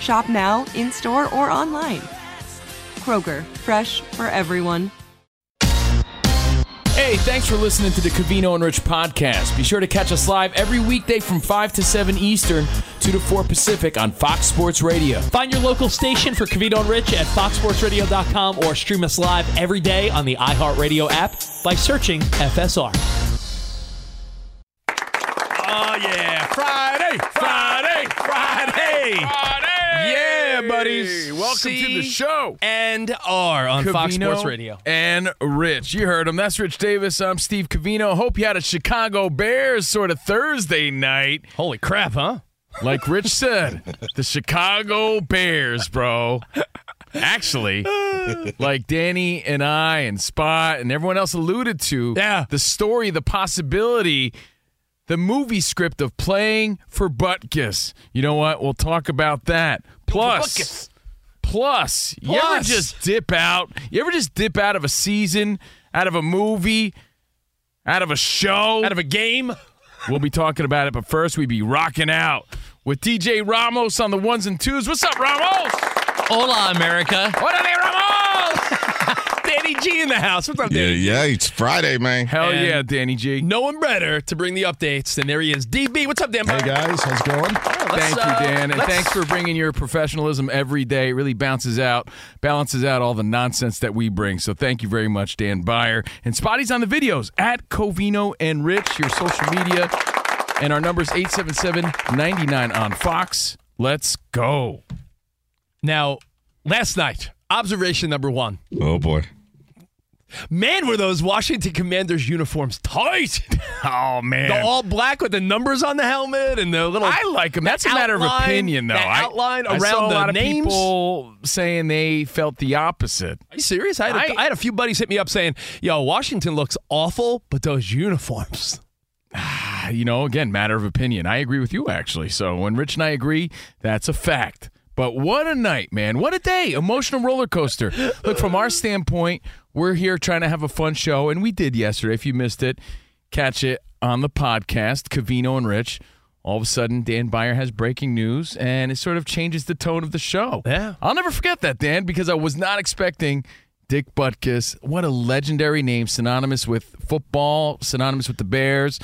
Shop now, in store, or online. Kroger, fresh for everyone. Hey, thanks for listening to the Covino and Rich podcast. Be sure to catch us live every weekday from 5 to 7 Eastern, 2 to 4 Pacific on Fox Sports Radio. Find your local station for Covino and Rich at foxsportsradio.com or stream us live every day on the iHeartRadio app by searching FSR. Oh, yeah. Friday, Friday, Friday. Friday. Yeah, buddies. Welcome to the show. And R on Fox Sports Radio. And Rich. You heard him. That's Rich Davis. I'm Steve Covino. Hope you had a Chicago Bears sort of Thursday night. Holy crap, huh? Like Rich said, the Chicago Bears, bro. Actually, like Danny and I and Spot and everyone else alluded to, Yeah. the story, the possibility, the movie script of playing for Butkus. You know what? We'll talk about that. Plus, plus, you ever just dip out? You ever just dip out of a season, out of a movie, out of a show? Out of a game. We'll be talking about it, but first we be rocking out with DJ Ramos on the ones and twos. What's up, Ramos? Hola, America. What are Ramos? Danny G in the house. What's up, Yeah, Danny? yeah, it's Friday, man. Hell And- yeah, Danny G. No one better to bring the updates than there he is. DB, what's up, Dan? Hey guys, how's it going? Oh, thank you, uh, Dan, and thanks for bringing your professionalism every day. It really bounces out, balances out all the nonsense that we bring. So thank you very much, Dan Beyer. And Spotty's on the videos at Covino and Rich, your social media. And our number is 877-99 on Fox. Let's go. Now, last night, observation number one. Oh boy. Man, were those Washington Commanders uniforms tight? Oh, man. The all black with the numbers on the helmet and the little. I like them. That's a matter of opinion, though. that I- outline I, around saw a the lot of people saying they felt the opposite. Are you serious? I had, a I- I had a few buddies hit me up saying, "Yo, Washington looks awful, but those uniforms." You know, again, matter of opinion. I agree with you, actually. So when Rich and I agree, that's a fact. But what a night, man. What a day. Emotional roller coaster. Look, from our standpoint, we're here trying to have a fun show, and we did yesterday. If you missed it, catch it on the podcast, Covino and Rich. All of a sudden, Dan Beyer has breaking news, and it sort of changes the tone of the show. Yeah. I'll never forget that, Dan, because I was not expecting Dick Butkus. What a legendary name, synonymous with football, synonymous with the Bears.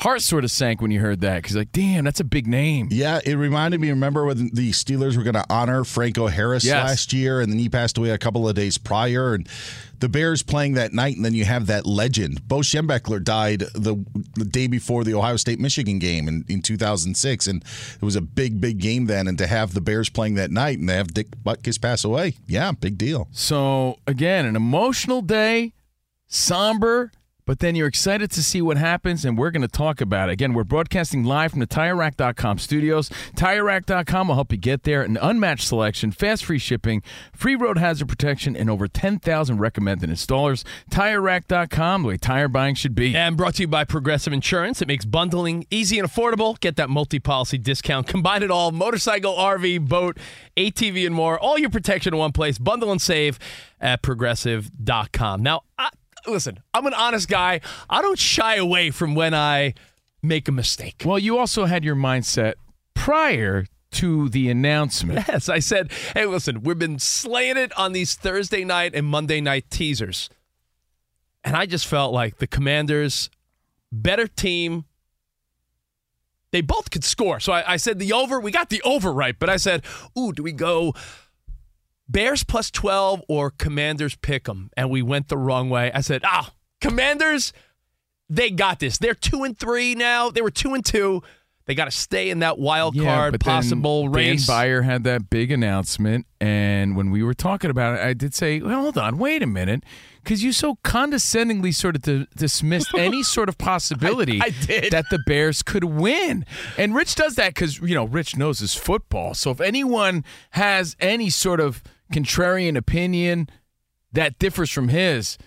Heart sort of sank when you heard that because, like, damn, that's a big name. Yeah, it reminded me. Remember when the Steelers were going to honor Franco Harris Yes. last year, and then he passed away a couple of days prior, and the Bears playing that night, and then you have that legend. Bo Schembechler died the, the day before the Ohio State Michigan game in, in 2006, and it was a big, big game then. And to have the Bears playing that night and to have Dick Butkus pass away, yeah, big deal. So, again, an emotional day, somber, but then you're excited to see what happens, and we're going to talk about it. Again, we're broadcasting live from the TireRack.com studios. TireRack.com will help you get there. An unmatched selection, fast free shipping, free road hazard protection, and over 10,000 recommended installers. TireRack.com, the way tire buying should be. And brought to you by Progressive Insurance. It makes bundling easy and affordable. Get that multi policy discount. Combine it all motorcycle, RV, boat, ATV, and more. All your protection in one place. Bundle and save at progressive.com. Now, I, listen, I'm an honest guy. I don't shy away from when I make a mistake. Well, you also had your mindset prior to the announcement. Yes, I said, hey, listen, we've been slaying it on these Thursday night and Monday night teasers. And I just felt like the Commanders, better team. They both could score. So I, I said the over. We got the over right, but I said, ooh, do we go Bears plus 12 or Commanders pick them. And we went the wrong way. I said, ah, Commanders, they got this. They're two and three now. They were two and two. They got to stay in that wild card but then possible race. Dan Beyer had that big announcement, and when we were talking about it, I did say, well, "Hold on, wait a minute," because you so condescendingly sort of di- dismissed any sort of possibility I- I that the Bears could win. And Rich does that because you know Rich knows his football. So if anyone has any sort of contrarian opinion that differs from his,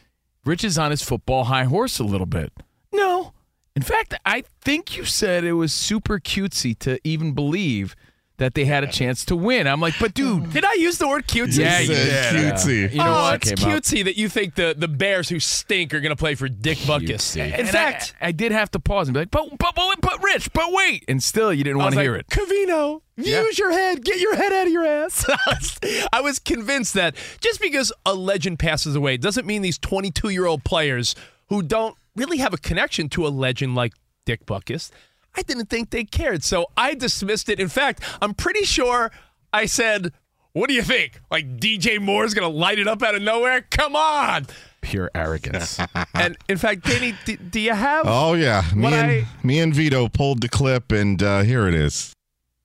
Rich is on his football high horse a little bit. No. In fact, I think you said it was super cutesy to even believe that they had a chance to win. I'm like, but dude, Did I use the word cutesy? yeah, you said did. cutesy. You know oh, what? it's Came up. cutesy that you think the, the Bears who stink are going to play for Dick Butkus. In And fact, I, I did have to pause and be like, but but but, but Rich, but wait, and still you didn't want to like, hear it. Covino, Yeah. use your head. Get your head out of your ass. I was convinced that just because a legend passes away doesn't mean these 22 year old players who don't really have a connection to a legend like Dick Butkus, I didn't think they cared. So I dismissed it. In fact, I'm pretty sure I said, What do you think? Like DJ Moore's going to light it up out of nowhere? Come on. Pure arrogance. And in fact, Danny, do, do you have? oh yeah, me What and I- me and Vito pulled the clip, and uh, here it is.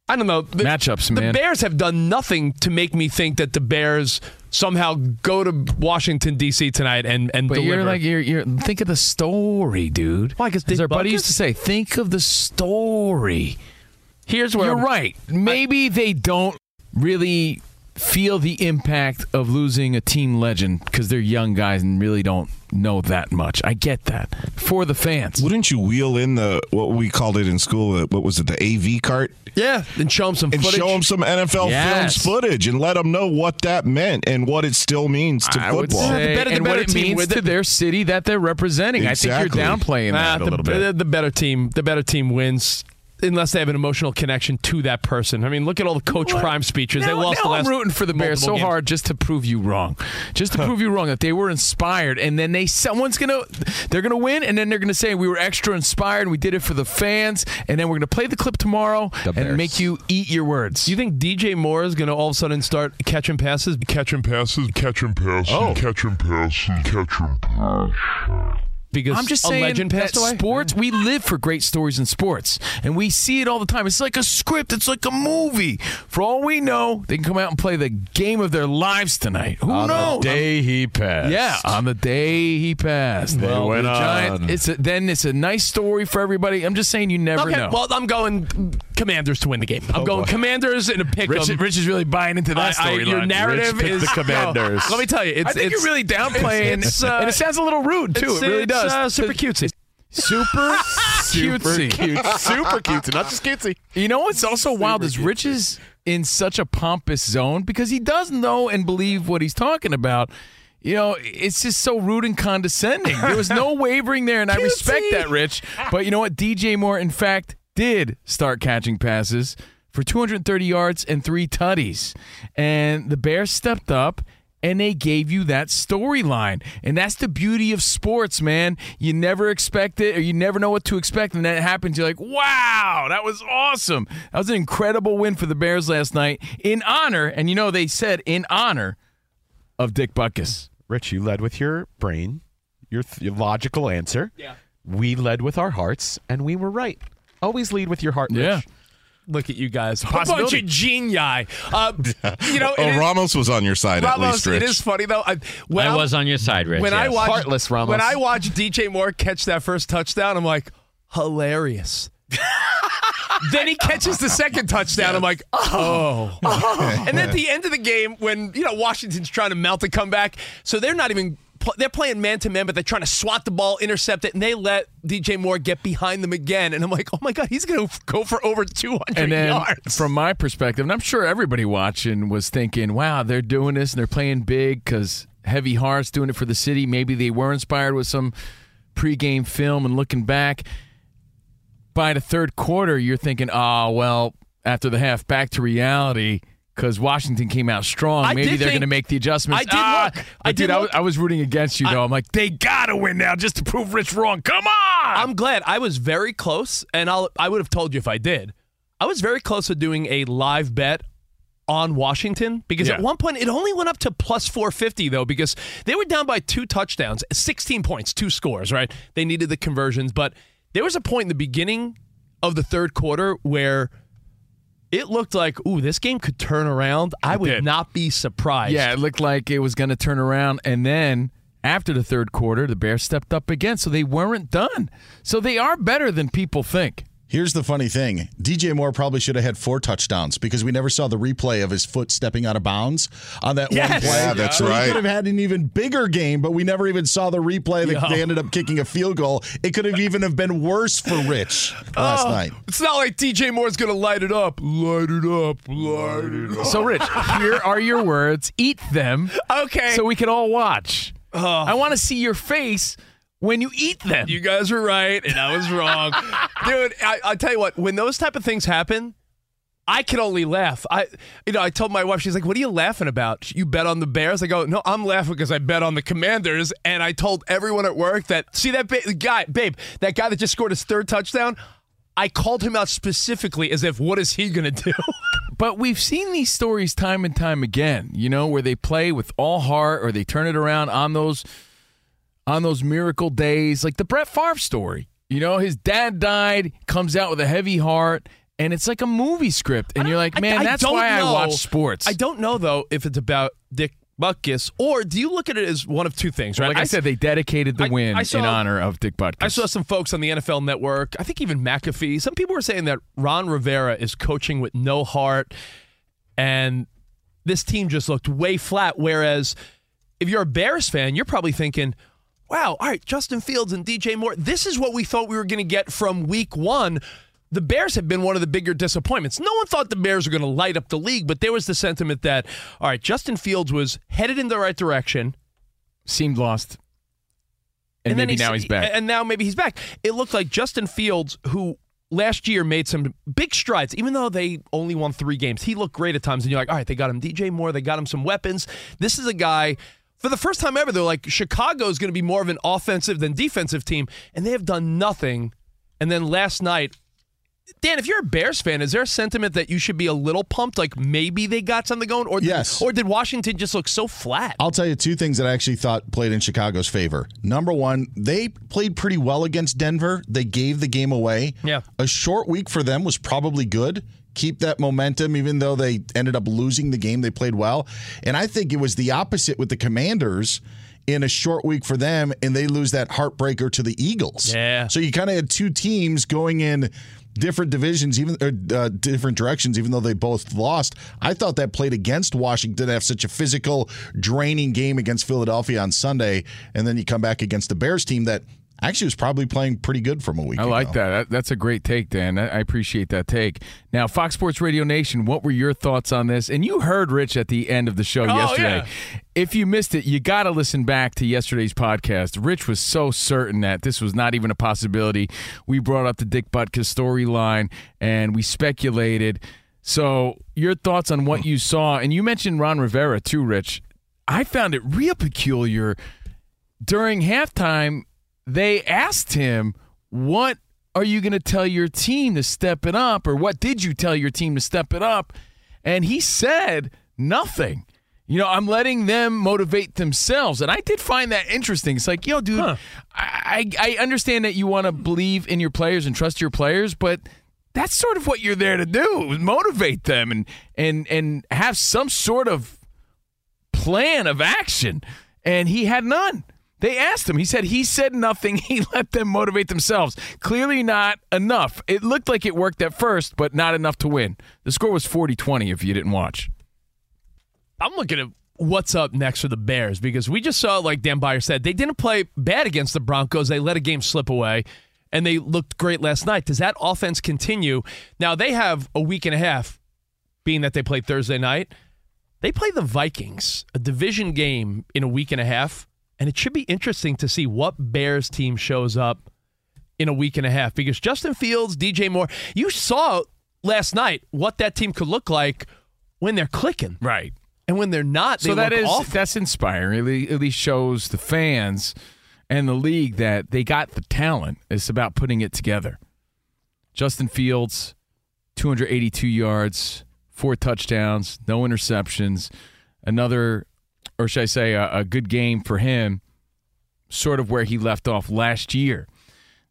I don't know. The, Matchups, man. the. Bears have done nothing to make me think that the Bears somehow go to Washington D.C. tonight and and But deliver. you're like you're you're think of the story, dude. Why, 'cause As Dick our buddy used to say, think of the story. Here's where You're I'm- right. Maybe they don't really feel the impact of losing a team legend because they're young guys and really don't know that much. I get that for the fans. Wouldn't you wheel in the what we called it in school? uh, What was it? The AV cart, Yeah, and show them some and footage. show them some NFL Yes. films footage, and let them know what that meant and what it still means to I would football. say, The better- the and better what it means with to it. their city that they're representing. I think you're downplaying that a the, little bit. the- the better team, the better team wins. Unless they have an emotional connection to that person. I mean, look at all the Coach Prime speeches. they Now- lost now the last I'm rooting for the Bears so games. hard just to prove you wrong, just to prove you wrong that they were inspired, and then they someone's gonna they're gonna win, and then they're gonna say we were extra inspired, and we did it for the fans, and then we're gonna play the clip tomorrow The and Bears. make you eat your words. Do you think DJ Moore is going to all of a sudden start catching passes? Catching passes, catching passes, Oh. catching passes, catching passes. Because I'm just a saying legend that passed away? sports, we live for great stories in sports, and we see it all the time. It's like a script. It's like a movie. For all we know, they can come out and play the game of their lives tonight. Who knows? On the day he passed. Yeah, on the day he passed. They Well, went the Giant- on. It's a, then it's a nice story for everybody. I'm just saying you never Okay, know. well, I'm going Commanders to win the game. I'm going Commanders in a pick. Rich, Rich is really buying into that storyline. your narrative is the Commanders. No, let me tell you, it's I think it's, you're really downplaying, it's, uh, and it sounds a little rude too. It really does. uh, super cutesy. super cutesy. cute, super cutesy. not just cutesy. You know what's also wild is Rich is in such a pompous zone because he does know and believe what he's talking about. You know, it's just so rude and condescending. There was no wavering there, and I respect that, Rich. But you know what? DJ Moore, in fact, did start catching passes for 230 yards and three tutties. And the Bears stepped up and they gave you that storyline. And that's the beauty of sports, man. You never expect it or you never know what to expect. And then it happens. You're like, wow, that was awesome. That was an incredible win for the Bears last night in honor. And you know, they said in honor of Dick Butkus. Rich, you led with your brain, your, th- your logical answer. Yeah. We led with our hearts, and we were right. Always lead with your heart, Rich. Yeah. Look at you guys, a bunch of genii. Uh, you know, Oh, it is- Ramos was on your side at least, Rich. it is funny though. I, when I was on your side, Rich. when I watched Heartless Ramos. when I watched DJ Moore catch that first touchdown, I'm like, hilarious. then he catches the second touchdown. I'm like, oh. and at the end of the game, when you know Washington's trying to mount a comeback, so they're not even pl- they're playing man to man, but they're trying to swat the ball, intercept it, and they let DJ Moore get behind them again. And I'm like, oh my god, he's gonna go for over 200 And then, yards. from my perspective, and I'm sure everybody watching was thinking, wow, they're doing this and they're playing big because Heavy Hearts doing it for the city. Maybe they were inspired with some pregame film and looking back. By the third quarter, you're thinking, oh, well, after the half, back to reality because Washington came out strong. I Maybe they're going to make the adjustments. I did Ah, look. I did I, was, look. I was rooting against you, though. I'm like, they got to win now just to prove Rich wrong. Come on. I'm glad. I was very close, and I'll I would have told you if I did. I was very close to doing a live bet on Washington because at one point it only went up to plus 450 though because they were down by two touchdowns, 16 points, two scores, right? They needed the conversions, but there was a point in the beginning of the third quarter where it looked like, ooh, this game could turn around. I would did. not be surprised. Yeah, it looked like it was going to turn around. And then after the third quarter, the Bears stepped up again. So they weren't done. So they are better than people think. Here's the funny thing DJ Moore probably should have had four touchdowns because we never saw the replay of his foot stepping out of bounds on that one play. Yeah, that's so right. He could have had an even bigger game, but we never even saw the replay. They, Yo. they ended up kicking a field goal. It could have even have been worse for Rich last Oh, night. It's not like DJ Moore's going to light it up. Light it up. Light it up. So, Rich, here are your words. Eat them Okay. so we can all watch. Oh. I want to see your face when you eat them. You guys were right, and I was wrong, dude. I, I tell you what, when those type of things happen, I can only laugh. I, you know, I told my wife, she's like, "What are you laughing about? You bet on the Bears?" I go, "No, I'm laughing because I bet on the Commanders." And I told everyone at work that, see that ba- guy, babe, that guy that just scored his third touchdown. I called him out specifically as if, what is he gonna do? But we've seen these stories time and time again, you know, where they play with all heart or they turn it around on those on those miracle days, like the Brett Favre story. You know, his dad died, comes out with a heavy heart, and it's like a movie script. And you're like, man, I that's why know. I watch sports. I don't know though if it's about Dick Butkus or do you look at it as one of two things, right? Like I, said, they dedicated the I- win I saw- in honor of Dick Butkus. I saw some folks on the NFL Network. I think even McAfee. Some people were saying that Ron Rivera is coaching with no heart, and this team just looked way flat. Whereas, if you're a Bears fan, you're probably thinking, "Wow, all right, Justin Fields and DJ Moore. This is what we thought we were going to get from Week One." The Bears have been one of the bigger disappointments. No one thought the Bears were going to light up the league, but there was the sentiment that, all right, Justin Fields was headed in the right direction. Seemed lost. And, then maybe now he's back. And now maybe he's back. It looked like Justin Fields, who last year made some big strides, even though they only won three games. He looked great at times, and you're like, all right, they got him DJ Moore, they got him some weapons. This is a guy. For the first time ever, they're like Chicago is going to be more of an offensive than defensive team, and they have done nothing. And then last night, Dan, if you're a Bears fan, is there a sentiment that you should be a little pumped, like maybe they got something going, or Yes. or did Washington just look so flat? I'll tell you two things that I actually thought played in Chicago's favor. Number one, they played pretty well against Denver. They gave the game away. Yeah. A short week for them was probably good. Keep that momentum, even though they ended up losing the game, they played well. And I think it was the opposite with the Commanders in a short week for them, and they lose that heartbreaker to the Eagles. Yeah. So you kind of had two teams going in different divisions, even or, uh, different directions, even though they both lost. I thought that played against Washington to have such a physical, draining game against Philadelphia on Sunday, and then you come back against the Bears team that actually was probably playing pretty good from a week I ago. like that. That- That's a great take, Dan. I I appreciate that take. Now, Fox Sports Radio Nation, what were your thoughts on this? And you heard Rich at the end of the show Oh, yesterday. yeah. If you missed it, you got to listen back to yesterday's podcast. Rich was so certain that this was not even a possibility. We brought up the Dick Butkus storyline and we speculated. So, your thoughts on what you saw, and you mentioned Ron Rivera too, Rich. I found it real peculiar during halftime, they asked him, What are you going to tell your team to step it up? Or what did you tell your team to step it up? And he said, Nothing. You know, I'm letting them motivate themselves. And I did find that interesting. It's like, yo, dude, I, I I understand that you want to believe in your players and trust your players, but that's sort of what you're there to do, is motivate them and and and have some sort of plan of action. And he had none. They asked him. He said he said nothing. He let them motivate themselves. Clearly not enough. It looked like it worked at first, but not enough to win. The score was 40-20 if you didn't watch. I'm looking at what's up next for the Bears because we just saw, like Dan Beyer said, they didn't play bad against the Broncos. They let a game slip away, and they looked great last night. Does that offense continue? Now, they have a week and a half, being that they played Thursday night. They play the Vikings, a division game in a week and a half, and it should be interesting to see what Bears team shows up in a week and a half because Justin Fields, DJ Moore, you saw last night what that team could look like when they're clicking. Right. And when they're not, they so that is awful. that's inspiring. At least shows the fans and the league that they got the talent. It's about putting it together. Justin Fields, 282 yards, four touchdowns, no interceptions. Another, or should I say, a, a good game for him. Sort of where he left off last year.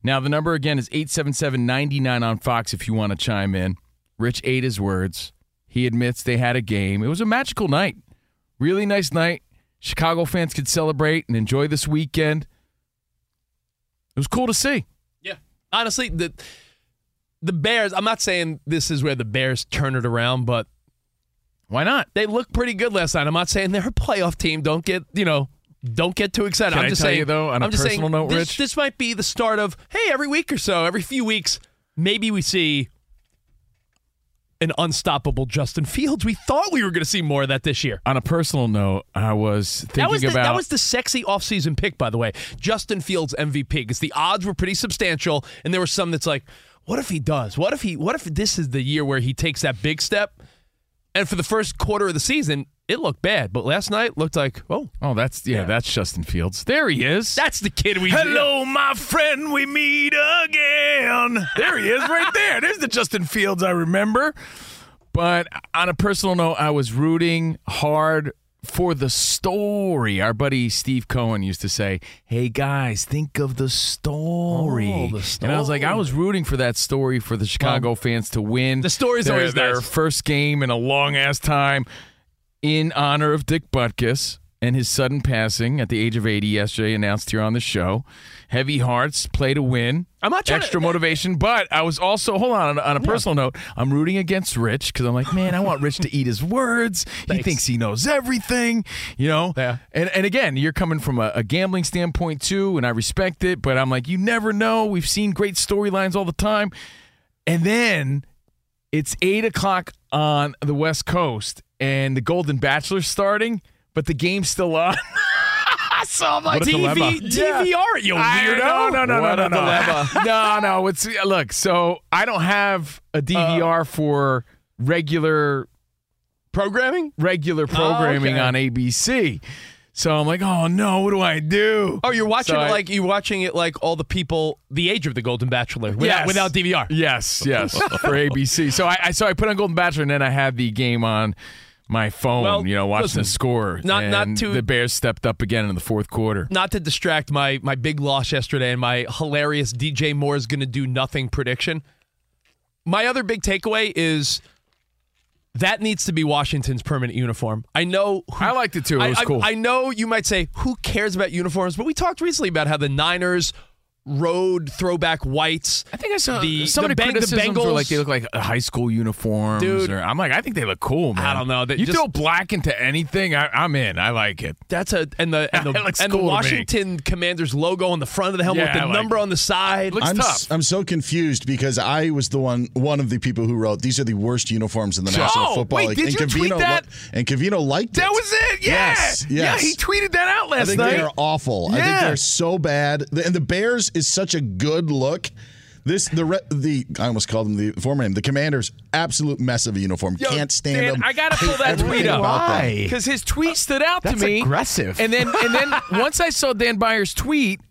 Now the number again is 877-99 on Fox if you want to chime in. Rich ate his words. He admits they had a game. It was a magical night. Really nice night. Chicago fans could celebrate and enjoy this weekend. It was cool to see. Yeah. Honestly, the the Bears, I'm not saying this is where the Bears turn it around, but why not? They looked pretty good last night. I'm not saying they're a playoff team. Don't get, you know, don't get too excited. Can I'm just saying you, though, on a I'm just personal saying, note, this, Rich? this might be the start of, hey, every week or so, every few weeks, maybe we see an unstoppable Justin Fields. We thought we were going to see more of that this year. On a personal note, I was thinking That was, the, about that was the sexy offseason pick, by the way. Justin Fields MVP. Because the odds were pretty substantial, and there were some that's like, what if he does? What if he? What if this is the year where he takes that big step? And for the first quarter of the season, it looked bad, but last night looked like, oh, Oh, that's yeah, that's Justin Fields. There he is. that's the kid we. Hello, my friend, we meet again. There he is, right there. There's the Justin Fields I remember. But on a personal note, I was rooting hard for the story. Our buddy Steve Cohen used to say, "Hey guys, think of the story." Oh, the And I was like, I was rooting for that story for the Chicago fans to win. The story's their, always their nice. first game in a long ass time in honor of Dick Butkus and his sudden passing at the age of 80 yesterday, announced here on the show. Heavy hearts, play to win. I'm not trying to- extra motivation, but I was also hold on on a, on a personal note. I'm rooting against Rich because I'm like, man, I want Rich to eat his words. He thinks he knows everything, you know. Yeah. And and again, you're coming from a, a gambling standpoint too, and I respect it. But I'm like, you never know. We've seen great storylines all the time, and then it's eight o'clock on the West Coast, and the Golden Bachelor's starting, but the game's still on. so I'm like, What dilemma. DVR, you I- weirdo. No, no, no, What no, no, no. no, no. It's look. So I don't have a DVR uh, for regular Programming? regular oh, programming okay. on ABC. So I'm like, oh no, what do I do? Oh, you're watching So it I- like you're watching it like all the people the age of the Golden Bachelor without, Yes. without DVR. Yes, yes, for ABC. So I, I so I put on Golden Bachelor, and then I had the game on my phone. Well, you know, watching listen, the score. not- not and to- the Bears stepped up again in the fourth quarter. Not to distract my my big loss yesterday and my hilarious DJ Moore is going to do nothing prediction. My other big takeaway is that needs to be Washington's permanent uniform. I know. Who, I liked it too. It I- was I, cool. I know you might say, who cares about uniforms? But we talked recently about how the Niners road throwback whites. I think I saw the, some the, of the Beng- the Bengals. were like they look like uh, high school uniforms. Dude. or, I'm like, I think they look cool, man. I don't know. They you just- throw black into anything, I, I'm in. I like it. That's a and the and the, and the cool to. Washington Commanders logo on the front of the helmet Yeah, with the like number it. on the side. Looks I'm, tough. s- I'm so confused because I was the one one of the people who wrote these are the worst uniforms in the Oh, National Football wait, League. did and you tweet Covino that? li- and Covino liked it. That was it. Yeah. Yes, Yeah, he tweeted that out I last think night. they are awful. I think they're so bad. And the Bears is such a good look. This the re- the I almost called them the former name. The Commanders absolute mess of a uniform. Yo, Can't stand Dan, them. I gotta pull that tweet up about them. Why? because his tweet uh, stood out That's to me. aggressive. And then and then once I saw Dan Beyer's tweet,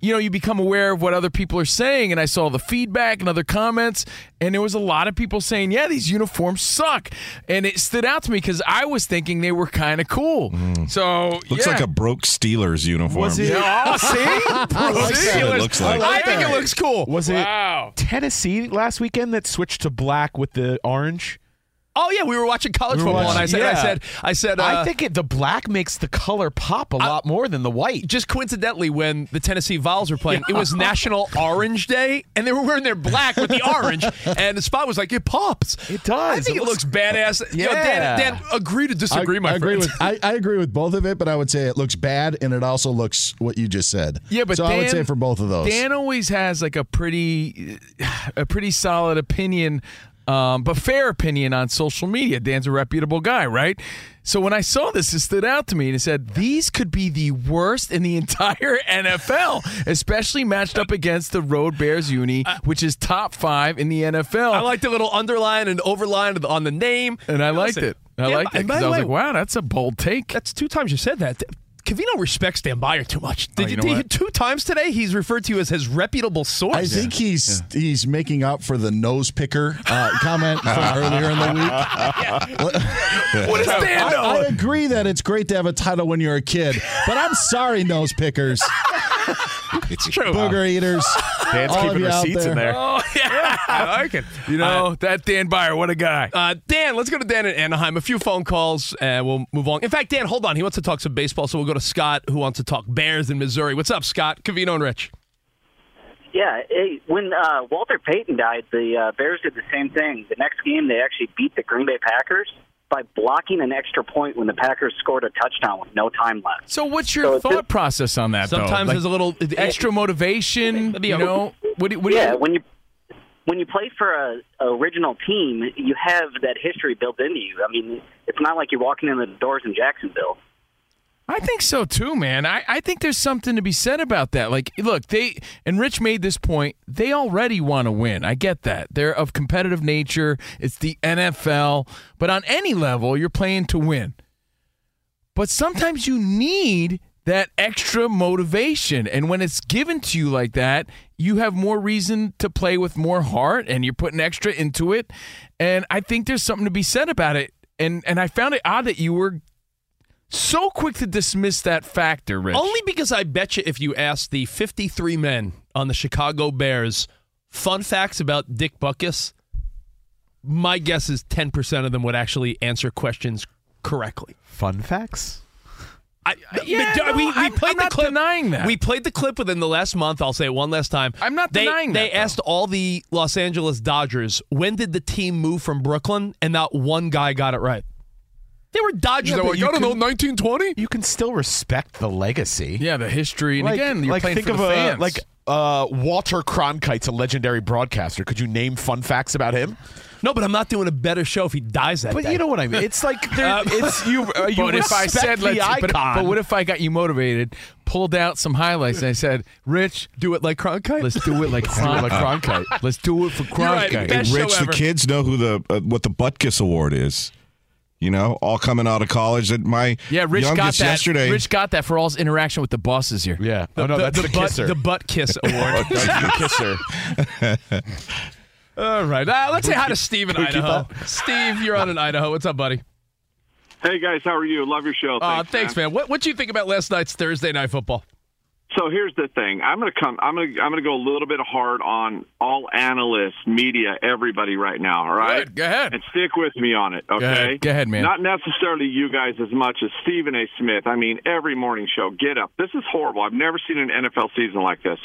you know, you become aware of what other people are saying, and I saw the feedback and other comments, and there was a lot of people saying, "Yeah, these uniforms suck," and it stood out to me because I was thinking they were kind of cool. Mm. So Looks yeah. like a broke Steelers uniform. Was it- Yeah, oh, see, I like See? It looks like. I think it looks cool. Was it Tennessee last weekend that switched to black with the orange? Oh yeah, we were watching college We were football, and I watching- said, I said, I said, uh, I think it, the black makes the color pop a lot more than the white. just coincidentally, when the Tennessee Vols were playing, it was National Orange Day, and they were wearing their black with the orange, and the spot was like, it pops. It does. I think It it, looks, looks- badass. You know, Yeah. Dan, Dan, agree to disagree, I, my I agree friend. with I, I agree with both of it, but I would say it looks bad and it also looks what you just said. Yeah, but so I would say for both of those. Dan always has like a pretty, a pretty solid opinion, um, but fair opinion on social media. Dan's a reputable guy, right? So when I saw this, it stood out to me and it said these could be the worst in the entire NFL, especially matched up against the Road Bears uni, which is top five in the NFL. I liked the little underline and overline on the name, and I liked Listen, it. I Dan- liked it and by because the I was way, like, wow, that's a bold take. That's two times you said that. Covino respects Dan Beyer too much. Did Oh, you you, know did two times today? He's referred to you as his reputable source. I think he's he's making up for the nose picker uh, comment from earlier in the week. What does Dan I. I agree that it's great to have a title when you're a kid, but I'm sorry, nose pickers, it's true. booger eaters, Dan's all keeping you out receipts there. in there. Oh yeah, I like it. you know, that Dan Beyer, what a guy. Uh, Dan, let's go to Dan in Anaheim. A few phone calls, and we'll move on. In fact, Dan, hold on. He wants to talk some baseball, so we'll go to Scott, who wants to talk Bears in Missouri. What's up, Scott? Covino and Rich. Yeah, hey, when uh, Walter Payton died, the uh, Bears did the same thing. The next game, they actually beat the Green Bay Packers by blocking an extra point when the Packers scored a touchdown with no time left. So what's your So thought just- process on that? though? Sometimes Like, there's a little extra motivation. Maybe You know, what, do- what do yeah, you? when you when you play for a, a original team, you have that history built into you. I mean, it's not like you're walking in the doors in Jacksonville. I think so too, man. I, I think there's something to be said about that. Like, look, they and Rich made this point. They already want to win. I get that. They're of competitive nature. It's the NFL, but on any level, you're playing to win. But sometimes you need that extra motivation, and when it's given to you like that, you have more reason to play with more heart, and you're putting extra into it. And I think there's something to be said about it. And and I found it odd that you were so quick to dismiss that factor, Rich. Only because I bet you if you asked the 53 men on the Chicago Bears fun facts about Dick Butkus, my guess is 10% of them would actually answer questions correctly. Fun facts? I, Yeah, but, no, we, we I'm- played I'm the not clip. denying that. We played the clip within the last month. I'll say it one last time. I'm not they, denying They that, though. asked all the Los Angeles Dodgers when did the team move from Brooklyn, and not one guy got it right. They were Dodgers. Yeah, they were like, you I don't know, 1920. You can still respect the legacy. yeah, the history, and like, again, you're like playing think for of the a fans. like uh, Walter Cronkite's a legendary broadcaster. Could you name fun facts about him? No, but I'm not doing a better show if he dies that But day. you know what I mean. It's like there, it's you. Uh, you but if I respect said, the let's, icon. but, but what if I got you motivated, pulled out some highlights, and I said, Rich, do it like Cronkite. let's do it like do it like Cronkite. Cronkite. Let's do it for You're right. Cronkite. Rich, the kids know who the uh, what the Butkus Award is. You know, all coming out of college. That my Yeah, Rich got that. yesterday. Rich got that for all his interaction with the bosses here. Yeah. oh no, that's the, butt, kisser. the butt kiss award. That's the kisser. All right. Uh, let's say hi to Steve in Bookie Idaho. Steve, you're on in Idaho. What's up, buddy? Hey guys, how are you? Love your show. Uh, Thanks, thanks, man. What what you think about last night's Thursday night football? So here's the thing. I'm gonna come. I'm gonna. I'm gonna go a little bit hard on all analysts, media, everybody right now. All right. Good, go ahead. And stick with me on it, okay? ahead. Go ahead, man. Not necessarily you guys as much as Stephen A. Smith. I mean, every morning show, get up. This is horrible. I've never seen an NFL season like this.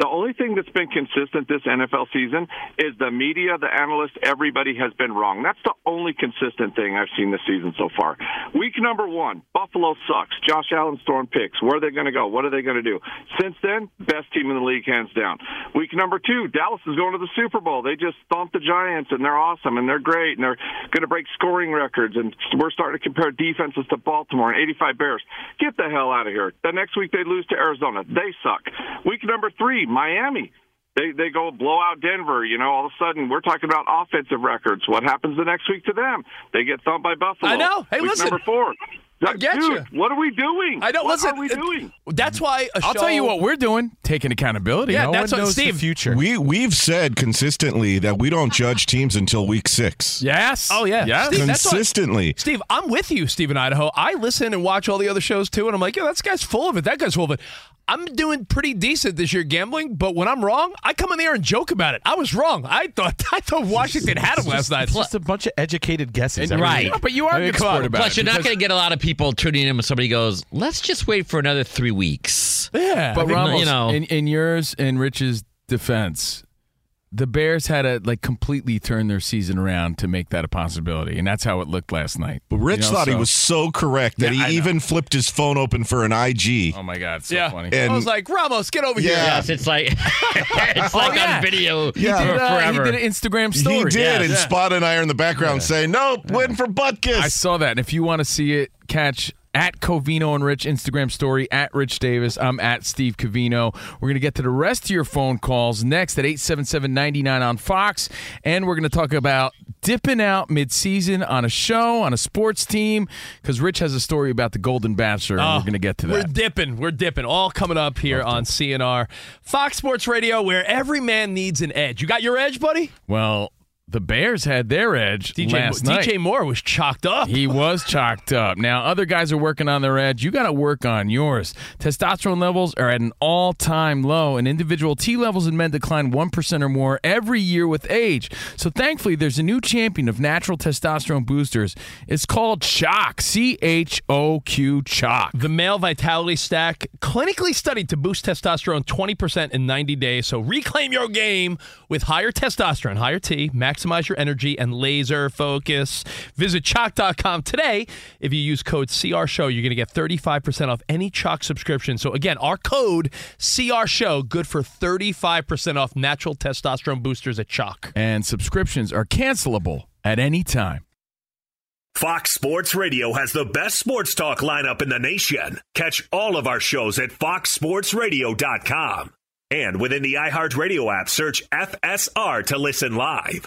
The only thing that's been consistent this NFL season is the media, the analysts, everybody has been wrong. That's the only consistent thing I've seen this season so far. Week number one, Buffalo sucks. Josh Allen's throwing picks. Where are they going to go? What are they going to do? Since then, best team in the league, hands down. Week number two, Dallas is going to the Super Bowl. They just stomped the Giants, and they're awesome, and they're great, and they're going to break scoring records. And we're starting to compare defenses to Baltimore and 85 Bears. Get the hell out of here. The next week, they lose to Arizona. They suck. Week number three, Miami. They they go blow out Denver. You know, all of a sudden we're talking about offensive records. What happens the next week to them? They get thumped by Buffalo. I know. Hey, week listen. number four. I get Dude, you. what are we doing? I don't what listen. are we uh, doing? That's why I'll show- tell you what we're doing: taking accountability. Yeah, no that's one what- knows Steve, the future. We we've said consistently that we don't judge teams until week six. yes. Oh yeah, Yes. Steve, that's why- consistently. Steve, I'm with you, Steve in Idaho. I listen and watch all the other shows too, and I'm like, yeah, that guy's full of it. That guy's full of it. I'm doing pretty decent this year gambling, but when I'm wrong, I come in there and joke about it. I was wrong. I thought I thought Washington had him last night. It's just a bunch of educated guesses. And- Right. week. No, but you are I a mean, good sport about Plus, it. you're not going to get a lot of people tuning in when somebody goes, "Let's just wait for another three weeks." Yeah, But I mean, Ramos, you know- in, in yours and Rich's defense, the Bears had to like completely turn their season around to make that a possibility, and that's how it looked last night. But Rich You know, thought he was so correct that Yeah, I he know. even flipped his phone open for an IG. Oh my god, it's so yeah. funny. And- I was like, Ramos, get over here. Yeah. Yes, it's like it's like Oh, yeah. on video he, did, uh, he did an Instagram story. He did, Yes. and Yeah. Spot and I are in the background saying, "Nope, win for Butkus." I saw that. And if you want to see it, catch at Covino and Rich Instagram story at Rich Davis. I'm at Steve Covino. We're going to get to the rest of your phone calls next at 877-99 on Fox. And we're going to talk about dipping out midseason on a show, on a sports team, because Rich has a story about the Golden Bachelor, and Oh, we're going to get to that. We're dipping. We're dipping. All coming up here on CNR, Fox Sports Radio, where every man needs an edge. You got your edge, buddy? Well, the Bears had their edge DJ, last night. DJ Moore was chalked up. He was chalked up. Now, other guys are working on their edge. You got to work on yours. Testosterone levels are at an all time low, and individual T levels in men decline 1% or more every year with age. So, thankfully, there's a new champion of natural testosterone boosters. It's called Choq, C H O Q Choq. The male vitality stack, clinically studied to boost testosterone 20% in 90 days. So reclaim your game with higher testosterone, higher T, maximize your energy and laser focus. Visit choq.com today. If you use code CR Show, you're going to get 35% off any Choq subscription. So again, our code CR Show, good for 35% off natural testosterone boosters at Choq. And subscriptions are cancelable at any time. Fox Sports Radio has the best sports talk lineup in the nation. Catch all of our shows at foxsportsradio.com. And within the iHeartRadio app, search FSR to listen live.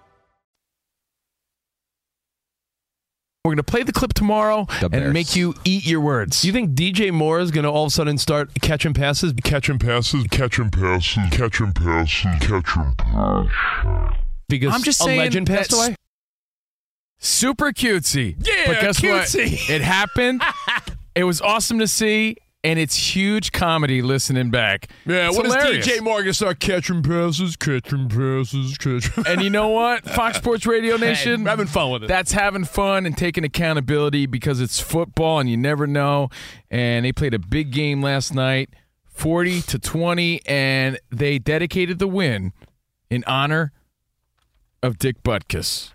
We're going to play the clip tomorrow and make you eat your words. Do you think DJ Moore is going to all of a sudden start catching passes? Catching passes, catching passes, catching passes, catching passes. Because I'm just a saying legend passed away? Super cutesy. Yeah, but guess cutesy. what? It happened. it was awesome to see. And it's huge comedy listening back. Yeah, It's what hilarious. does DJ Morgan start catching passes, catching passes, catching? And you know what? Fox Sports Radio Nation, Hey, having fun with it. That's having fun and taking accountability because it's football and you never know. And they played a big game last night, 40 to 20, and they dedicated the win in honor of Dick Butkus.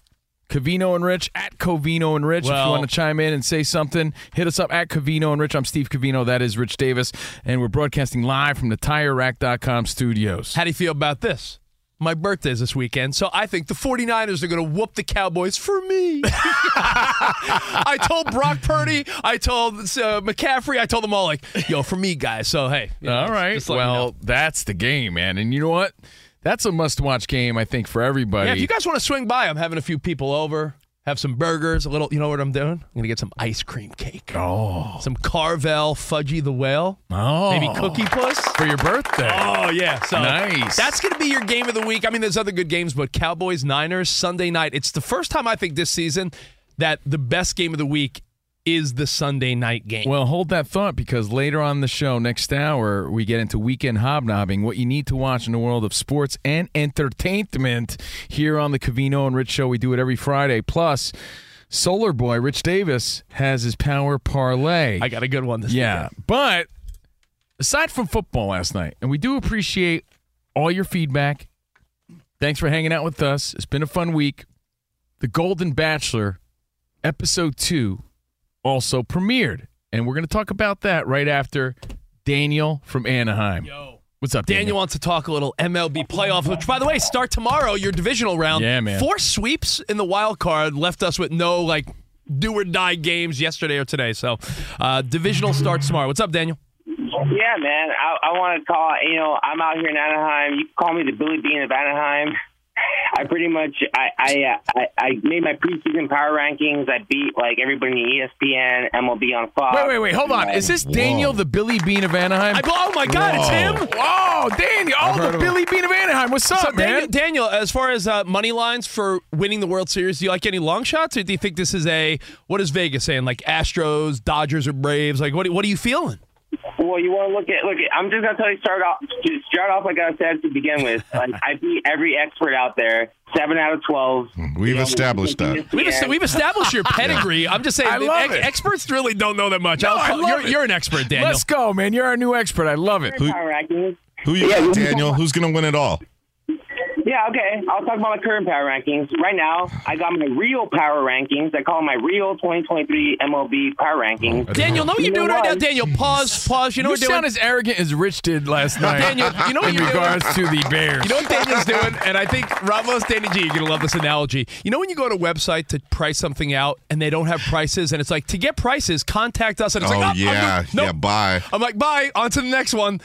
Covino and Rich at Covino and Rich. if you want to chime in and say something, hit us up at Covino and Rich. I'm Steve Covino. That is Rich Davis. And we're broadcasting live from the TireRack.com studios. How do you feel about this? My birthday's this weekend, so I think the 49ers are going to whoop the Cowboys for me. I told Brock Purdy, I told uh, McCaffrey, I told them all, like, yo, for me, guys. So, hey. you know, All right. let me know. Well, that's the game, man. And you know what? That's a must-watch game, I think, for everybody. Yeah, if you guys want to swing by, I'm having a few people over. Have some burgers, a little. You know what I'm doing? I'm gonna get some ice cream cake. Oh, some Carvel Fudgy the Whale. Oh, maybe Cookie Puss for your birthday. Oh yeah, so Nice. That's gonna be your game of the week. I mean, there's other good games, but Cowboys Niners Sunday night. It's the first time I think this season that the best game of the week is the Sunday night game. Well, hold that thought because later on the show, next hour, we get into weekend hobnobbing, what you need to watch in the world of sports and entertainment here on the Covino and Rich Show. We do it every Friday. Plus, Solar Boy, Rich Davis, has his power parlay. I got a good one this Yeah. weekend. But aside from football last night, and we do appreciate all your feedback. Thanks for hanging out with us. It's been a fun week. The Golden Bachelor, episode two, also premiered. And we're going to talk about that right after Daniel from Anaheim. Yo. What's up, Daniel Daniel? wants to talk a little MLB playoff, which, by the way, start tomorrow. Your divisional round. Yeah, man. Four sweeps in the wild card left us with no like do or die games yesterday or today. So, uh, divisional starts tomorrow. What's up, Daniel? Yeah, man. I, I want to call. You know, I'm out here in Anaheim. You can call me the Billy Beane of Anaheim. I pretty much I I, uh, I I made my preseason power rankings. I beat like everybody in ESPN, MLB on Fox. Wait, wait, wait. Hold on. Is this Daniel, the Billy Beane of Anaheim? I- oh, my God, it's him? Whoa, Daniel. I've Oh, the of Billy Beane of Anaheim. What's up, so, man? Daniel, Daniel, as far as uh, money lines for winning the World Series, do you like any long shots, or do you think this is a what is Vegas saying, like Astros, Dodgers, or Braves? Like, what what are you feeling? Well, you want to look at look at. I'm just gonna tell you start off to start off like I said to begin with. Like, I beat every expert out there, seven out of twelve. Mm, we've You know, established that. We've, est- we've established your pedigree. I'm just saying, I love ex- it. experts really don't know that much. No, I'll I call- love you're, it. you're an expert, Daniel. Let's go, man. You're our new expert. I love it. Who, Power who you Yeah, got, Daniel? Who's going to win it all? Yeah, okay. I'll talk about my current power rankings. Right now, I got my real power rankings. I call them my real 2023 MLB power rankings. Daniel, know what you're doing right now. Daniel? Pause, pause. You know you what we're doing? sound as arrogant as Rich did last night. Daniel, you know what in you're doing? regards to the Bears. You know what Daniel's doing? And I think Ramos, Danny G, you're going to love this analogy. You know when you go to a website to price something out and they don't have prices, and it's like, to get prices, contact us. And it's oh, like, oh, I'm yeah. Nope. Yeah, bye. I'm like, bye, on to the next one.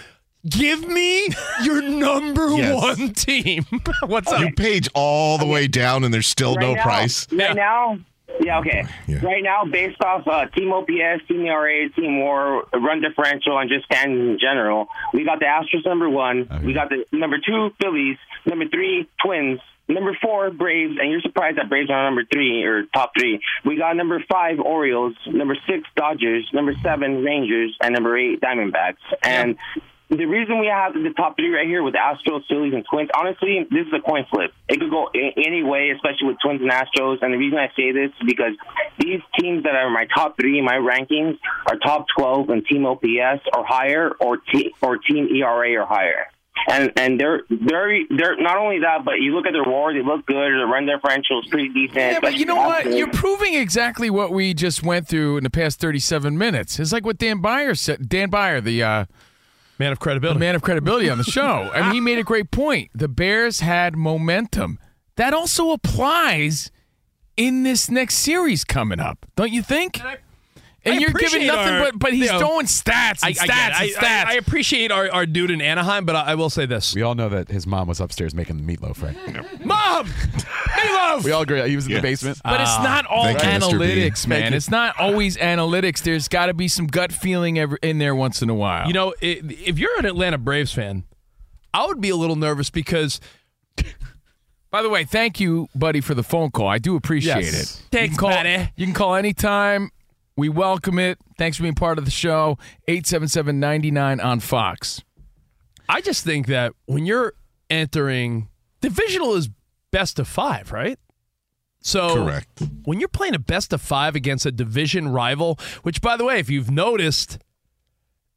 Give me your number Yes. one team. What's up? You page all the way down and there's still right no now, price. Right now, yeah, okay. Right now, based off uh, team OPS, team ERA, team WAR, run differential, and just standings in general, we got the Astros number one. We got the number two Phillies, number three Twins. Number four, Braves, and you're surprised that Braves are number three or top three. We got number five, Orioles, number six, Dodgers, number seven, Rangers, and number eight, Diamondbacks. And the reason we have the top three right here with Astros, Phillies, and Twins, honestly, this is a coin flip. It could go any way, especially with Twins and Astros. And the reason I say this is because these teams that are my top three in my rankings are top 12 in team OPS or higher, or te- or team ERA or higher. And and they're very they're not only that, but you look at their WAR, they look good. Their run differential is pretty decent. Yeah, but you know what? especially You're proving exactly what we just went through in the past 37 minutes. It's like what Dan Beyer said. Dan Beyer, the uh, man of credibility, the man of credibility on the show. I mean, he made a great point. The Bears had momentum. That also applies in this next series coming up, don't you think? And, I you're giving nothing our- but but he's you know, throwing stats and I stats get it. and stats. I, I, I appreciate our, our dude in Anaheim, but I, I will say this. We all know that his mom was upstairs making the meatloaf, right? Mom! Meatloaf! We all agree. He was in Yes. the basement. But it's ah, not all Thank you, Mr. B. analytics, man. It's not always analytics. There's got to be some gut feeling ever in there once in a while. You know, i if you're an Atlanta Braves fan, I would be a little nervous because By the way, thank you, buddy, for the phone call. I do appreciate Yes. it. Thanks, you can call, buddy. You can call anytime. We welcome it. Thanks for being part of the show. 877 99 on Fox. I just think that when you're entering divisional is best of five, right? So Correct. when you're playing a best of five against a division rival, which by the way, if you've noticed,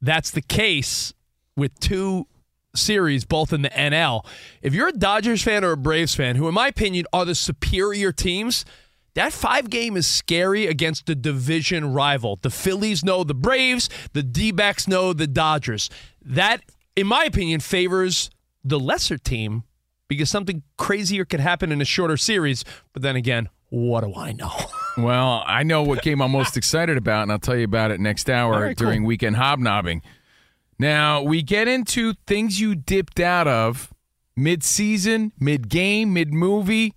that's the case with two series, both in the NL. If you're a Dodgers fan or a Braves fan, who in my opinion are the superior teams, that five game is scary against the division rival. The Phillies know the Braves, the D backs know the Dodgers. That, in my opinion, favors the lesser team because something crazier could happen in a shorter series. But then again, what do I know? Well, I know what game I'm most excited about, and I'll tell you about it next hour right, during cool. weekend hobnobbing. Now, we get into things you dipped out of mid season, mid game, mid movie.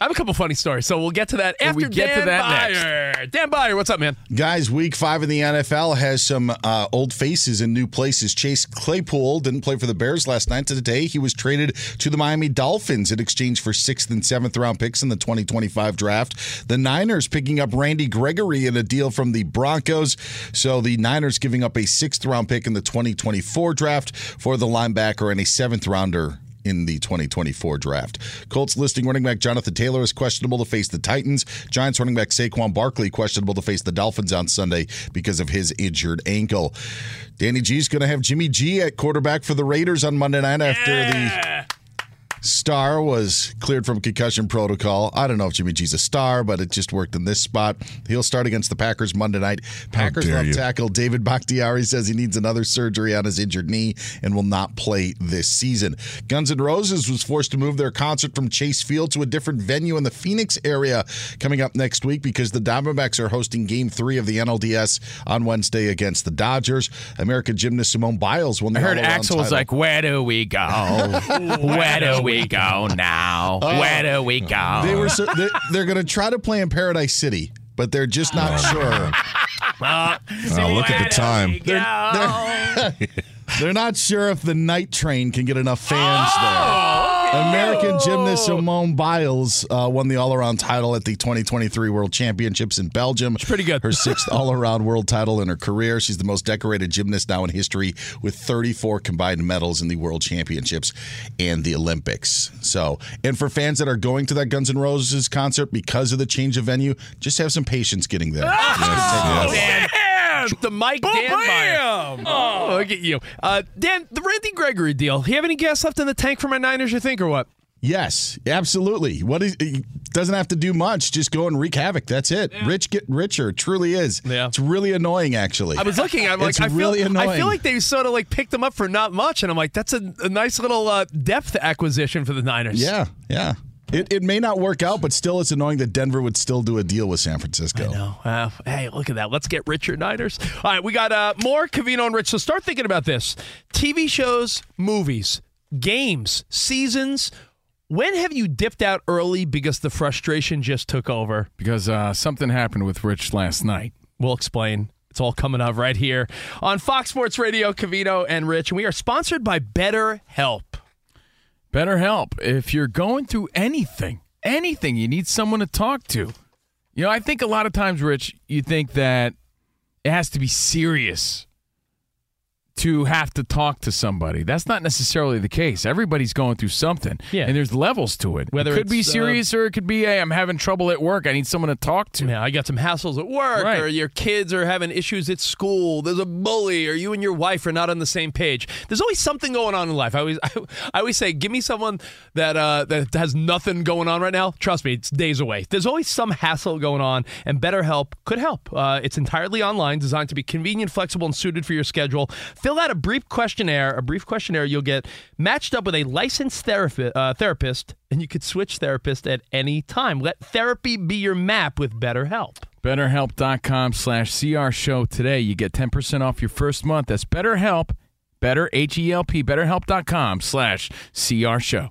I have a couple funny stories, so we'll get to that after we get to that Beyer. Dan Beyer, what's up, man? Guys, week five in the NFL has some uh, old faces in new places. Chase Claypool didn't play for the Bears last night. Today, he was traded to the Miami Dolphins in exchange for sixth and seventh round picks in the 2025 draft. The Niners picking up Randy Gregory in a deal from the Broncos. So the Niners giving up a sixth round pick in the 2024 draft for the linebacker and a seventh rounder in the 2024 draft. Colts listing running back Jonathan Taylor is questionable to face the Titans. Giants running back Saquon Barkley questionable to face the Dolphins on Sunday because of his injured ankle. Danny G's going to have Jimmy G at quarterback for the Raiders on Monday night after the star was cleared from concussion protocol. I don't know if Jimmy G's a star, but it just worked in this spot. He'll start against the Packers Monday night. Packers left you. tackle David Bakhtiari says he needs another surgery on his injured knee and will not play this season. Guns N' Roses was forced to move their concert from Chase Field to a different venue in the Phoenix area coming up next week because the Diamondbacks are hosting game three of the NLDS on Wednesday against the Dodgers. American gymnast Simone Biles won the I heard Axl was like, Where do we go? Where do we go now? Oh, where do we go? They were so, they're, they're going to try to play in Paradise City, but they're just not oh. sure. Oh, look at the time. They're, they're, they're not sure if the night train can get enough fans oh, there. American gymnast Simone Biles uh, won the all-around title at the 2023 World Championships in Belgium. It's pretty good. Her sixth all-around world title in her career. She's the most decorated gymnast now in history with 34 combined medals in the World Championships and the Olympics. So, and for fans that are going to that Guns N' Roses concert because of the change of venue, just have some patience getting there. Oh, Dan. The Mike Dan Beyer. Oh, look at you. Uh, Dan, the Randy Gregory deal. You have any gas left in the tank for my Niners, you think, or what? Yes, absolutely. What is he doesn't have to do much. Just go and wreak havoc. That's it. Rich get richer. Truly is. Yeah. It's really annoying, actually. I was looking at him like it's I feel, really annoying. I feel like they sort of like picked him up for not much, and I'm like, that's a, a nice little uh, depth acquisition for the Niners. yeah, yeah. It, it may not work out, but still, it's annoying that Denver would still do a deal with San Francisco. I know. Uh, hey, look at that. Let's get richer Niners. All right, we got uh, more Covino and Rich. So start thinking about this: TV shows, movies, games, seasons. When have you dipped out early because the frustration just took over? Because uh, something happened with Rich last night. We'll explain. It's all coming up right here on Fox Sports Radio, Covino and Rich. And we are sponsored by BetterHelp. BetterHelp. If you're going through anything, anything, you need someone to talk to. You know, I think a lot of times, Rich, you think that it has to be serious to have to talk to somebody. That's not necessarily the case. Everybody's going through something. Yeah. And there's levels to it. Whether it could be uh, serious or it could be, hey, I'm having trouble at work. I need someone to talk to. Yeah, I got some hassles at work, Right. or your kids are having issues at school. There's a bully, or you and your wife are not on the same page. There's always something going on in life. I always, I, always say, give me someone that uh, that has nothing going on right now. Trust me, it's days away. There's always some hassle going on, and BetterHelp could help. Uh, it's entirely online, designed to be convenient, flexible, and suited for your schedule. Fill out a brief questionnaire. A brief questionnaire. You'll get matched up with a licensed therapist, uh, therapist, and you could switch therapist at any time. Let therapy be your map with BetterHelp. BetterHelp.com slash CR show today. You get 10% off your first month. That's BetterHelp, better H-E-L-P, BetterHelp.com slash CR show.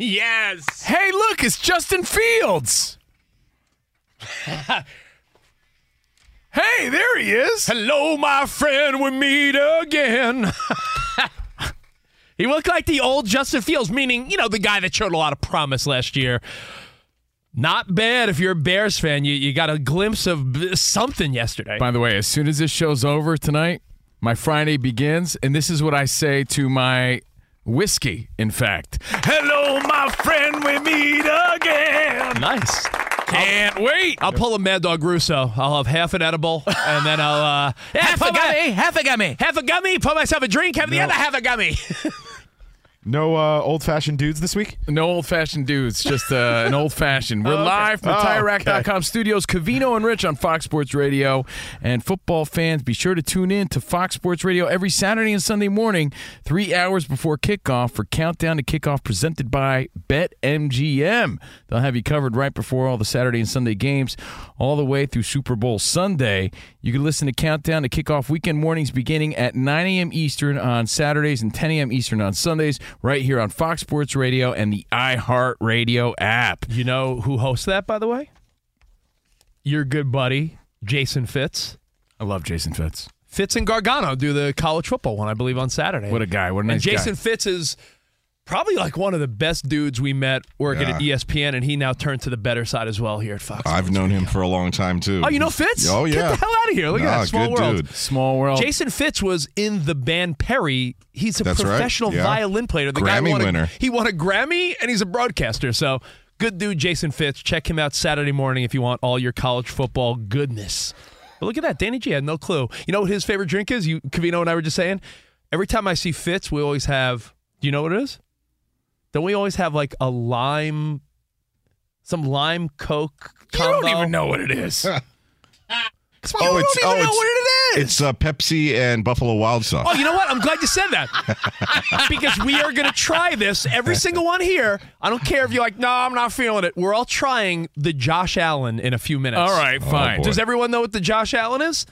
Yes. Hey, look, it's Justin Fields. hey, there he is. Hello, my friend. We meet again. he looked like the old Justin Fields, meaning, you know, the guy that showed a lot of promise last year. Not bad if you're a Bears fan. You, you got a glimpse of something yesterday. By the way, as soon as this show's over tonight, my Friday begins, and this is what I say to my whiskey, in fact. Hello, my friend, we meet again. Nice. Can't wait. I'll pull a Mad Dog Russo. I'll have half an edible, and then I'll uh, Half a gummy, half a gummy. half a gummy. Put myself a drink. Have the other half a gummy. No uh, old fashioned dudes this week? No old fashioned dudes, just uh, an old fashioned. We're Oh, okay. live from Oh, TireRack.com okay. studios. Covino and Rich on Fox Sports Radio. And football fans, be sure to tune in to Fox Sports Radio every Saturday and Sunday morning, three hours before kickoff for Countdown to Kickoff presented by BetMGM. They'll have you covered right before all the Saturday and Sunday games, all the way through Super Bowl Sunday. You can listen to Countdown to Kickoff weekend mornings beginning at 9 a.m. Eastern on Saturdays and 10 a.m. Eastern on Sundays, right here on Fox Sports Radio and the iHeartRadio app. You know who hosts that, by the way? Your good buddy, Jason Fitz. I love Jason Fitz. Fitz and Gargano do the college football one, I believe, on Saturday. What a guy. What a nice and Jason guy. Fitz is probably like one of the best dudes we met working Yeah. at ESPN, and he now turned to the better side as well here at Fox. I've known him for a long time too. Oh, you know Fitz? Oh yeah. Get the hell out of here. Look Nah, at that. Small good world. dude. Small world. Jason Fitz was in the band Perry. He's a That's right, professional yeah. violin player. The guy Grammy won a, winner. He won a Grammy and he's a broadcaster. So good dude, Jason Fitz. Check him out Saturday morning if you want all your college football goodness. But look at that. Danny G had no clue. You know what his favorite drink is? You Covino and I were just saying. Every time I see Fitz, we always have. Do you know what it is? Don't we always have like a lime, some lime Coke You don't even know what it is. You don't even know what it is. It's uh, Pepsi and Buffalo Wild Sauce. Oh, you know what? I'm glad you said that. because we are going to try this. Every single one here. I don't care if you're like, no, I'm not feeling it. We're all trying the Josh Allen in a few minutes. All right, fine. boy. Does everyone know what the Josh Allen is?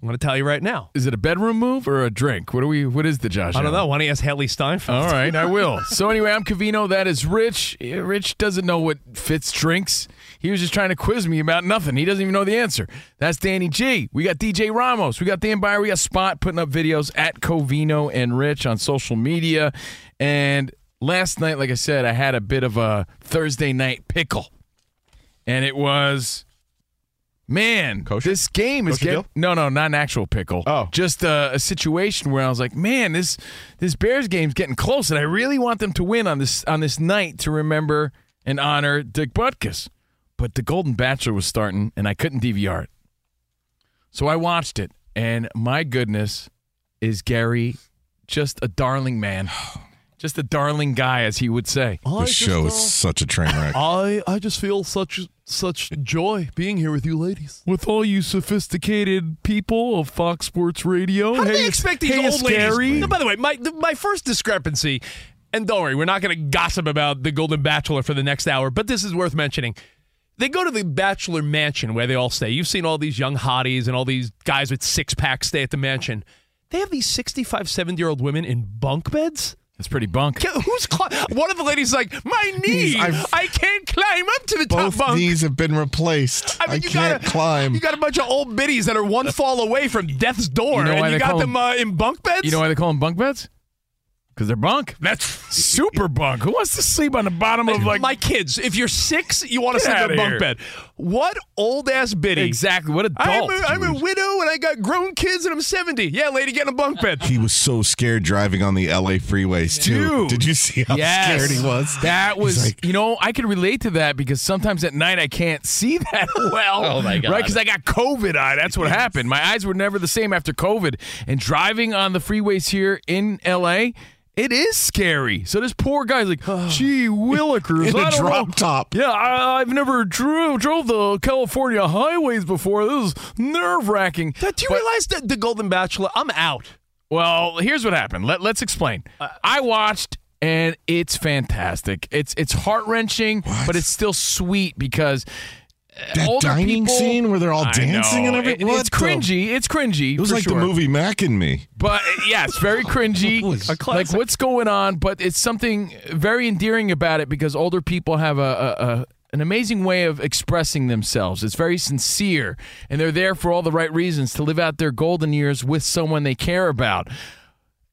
I'm going to tell you right now. Is it a bedroom move or a drink? What are we? What is the Josh? I don't know. Why don't you ask Hailee Steinfeld? All right, I will. So anyway, I'm Covino. That is Rich. Eh, Rich doesn't know what Fitz drinks. He was just trying to quiz me about nothing. He doesn't even know the answer. That's Danny G. We got DJ Ramos. We got Dan Beyer. We got Spot putting up videos at Covino and Rich on social media. And last night, like I said, I had a bit of a Thursday night pickle, and it was. Man, this game is Kosher getting no, no, not an actual pickle. Oh. just a, a situation where I was like, man, this this Bears game's getting close, and I really want them to win on this on this night to remember and honor Dick Butkus. But the Golden Bachelor was starting, and I couldn't DVR it, so I watched it, and my goodness, is Gary just a darling man, just a darling guy, as he would say. This show is such a train wreck. I, I just feel such such joy being here with you ladies. With all you sophisticated people of Fox Sports Radio, How do hey, they it's- expect these hey, old it's ladies? No, by the way, my my first discrepancy, and don't worry, we're not going to gossip about the Golden Bachelor for the next hour, but this is worth mentioning. They go to the Bachelor Mansion where they all stay. You've seen all these young hotties and all these guys with six packs stay at the mansion. They have these 65, 70 year old women in bunk beds. That's pretty bunk. Yeah, Who's cli- one of the ladies like my knee? I've- can't climb up to the top bunk. Both bunk. knees have been replaced. I I, you can't got a, climb. You got a bunch of old biddies that are one fall away from death's door, You know and you got call them uh, in bunk beds. You know why they call them bunk beds? Because they're bunk. That's super bunk. Who wants to sleep on the bottom of like my kids. If you're six, you want to sleep in a bunk here. bed. What old ass biddy? Exactly. What I'm adult? a, I'm a widow and I got grown kids and I'm 70. Yeah, lady, get in a bunk bed. He was so scared driving on the LA freeways too. Dude. Did you see how yes. scared he was? That was, like- you know, I can relate to that because sometimes at night I can't see that well. Oh, my God. Right? Because I got COVID eye. That's what happened. My eyes were never the same after COVID. And driving on the freeways here in LA, it is scary. So this poor guy's like, gee, Willikers. In a I don't drop know. top. Yeah, I, I've never drove, drove the California highways before. This is nerve wracking. Do you realize that the Golden Bachelor? I'm out. Well, here's what happened. Let, let's explain. I watched and it's fantastic. It's it's heart wrenching, but it's still sweet because uh, That older dining people- scene where they're all I dancing know. and everything? It- What it's the- cringy. It's cringy. It was like sure. the movie Mac and Me. But uh, yeah, it's very cringy. like what's going on? But it's something very endearing about it because older people have a, a, a an amazing way of expressing themselves. It's very sincere, and they're there for all the right reasons to live out their golden years with someone they care about.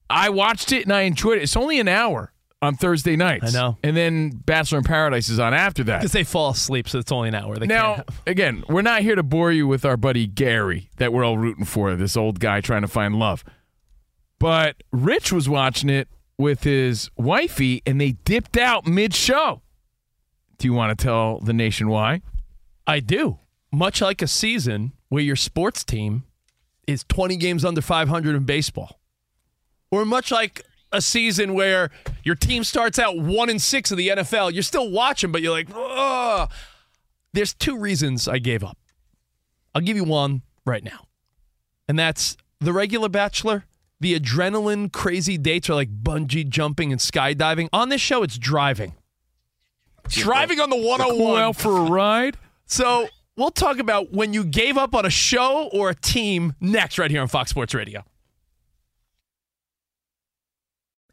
I watched it and I enjoyed it. It's only an hour on Thursday nights. I know. And then Bachelor in Paradise is on after that. Because they fall asleep, so it's only an hour. They Now, again, we're not here to bore you with our buddy Gary that we're all rooting for, this old guy trying to find love. But Rich was watching it with his wifey and they dipped out mid show. Do you want to tell the nation why? I do. Much like a season where your sports team is 20 games under 500 in baseball, or much like a season where your team starts out one and six of the NFL, you're still watching, but you're like, oh. There's two reasons I gave up. I'll give you one right now, and that's the regular Bachelor. The adrenaline crazy dates are like bungee jumping and skydiving. On this show, it's driving. Driving on the 101. Go out for a ride. So we'll talk about when you gave up on a show or a team next, right here on Fox Sports Radio.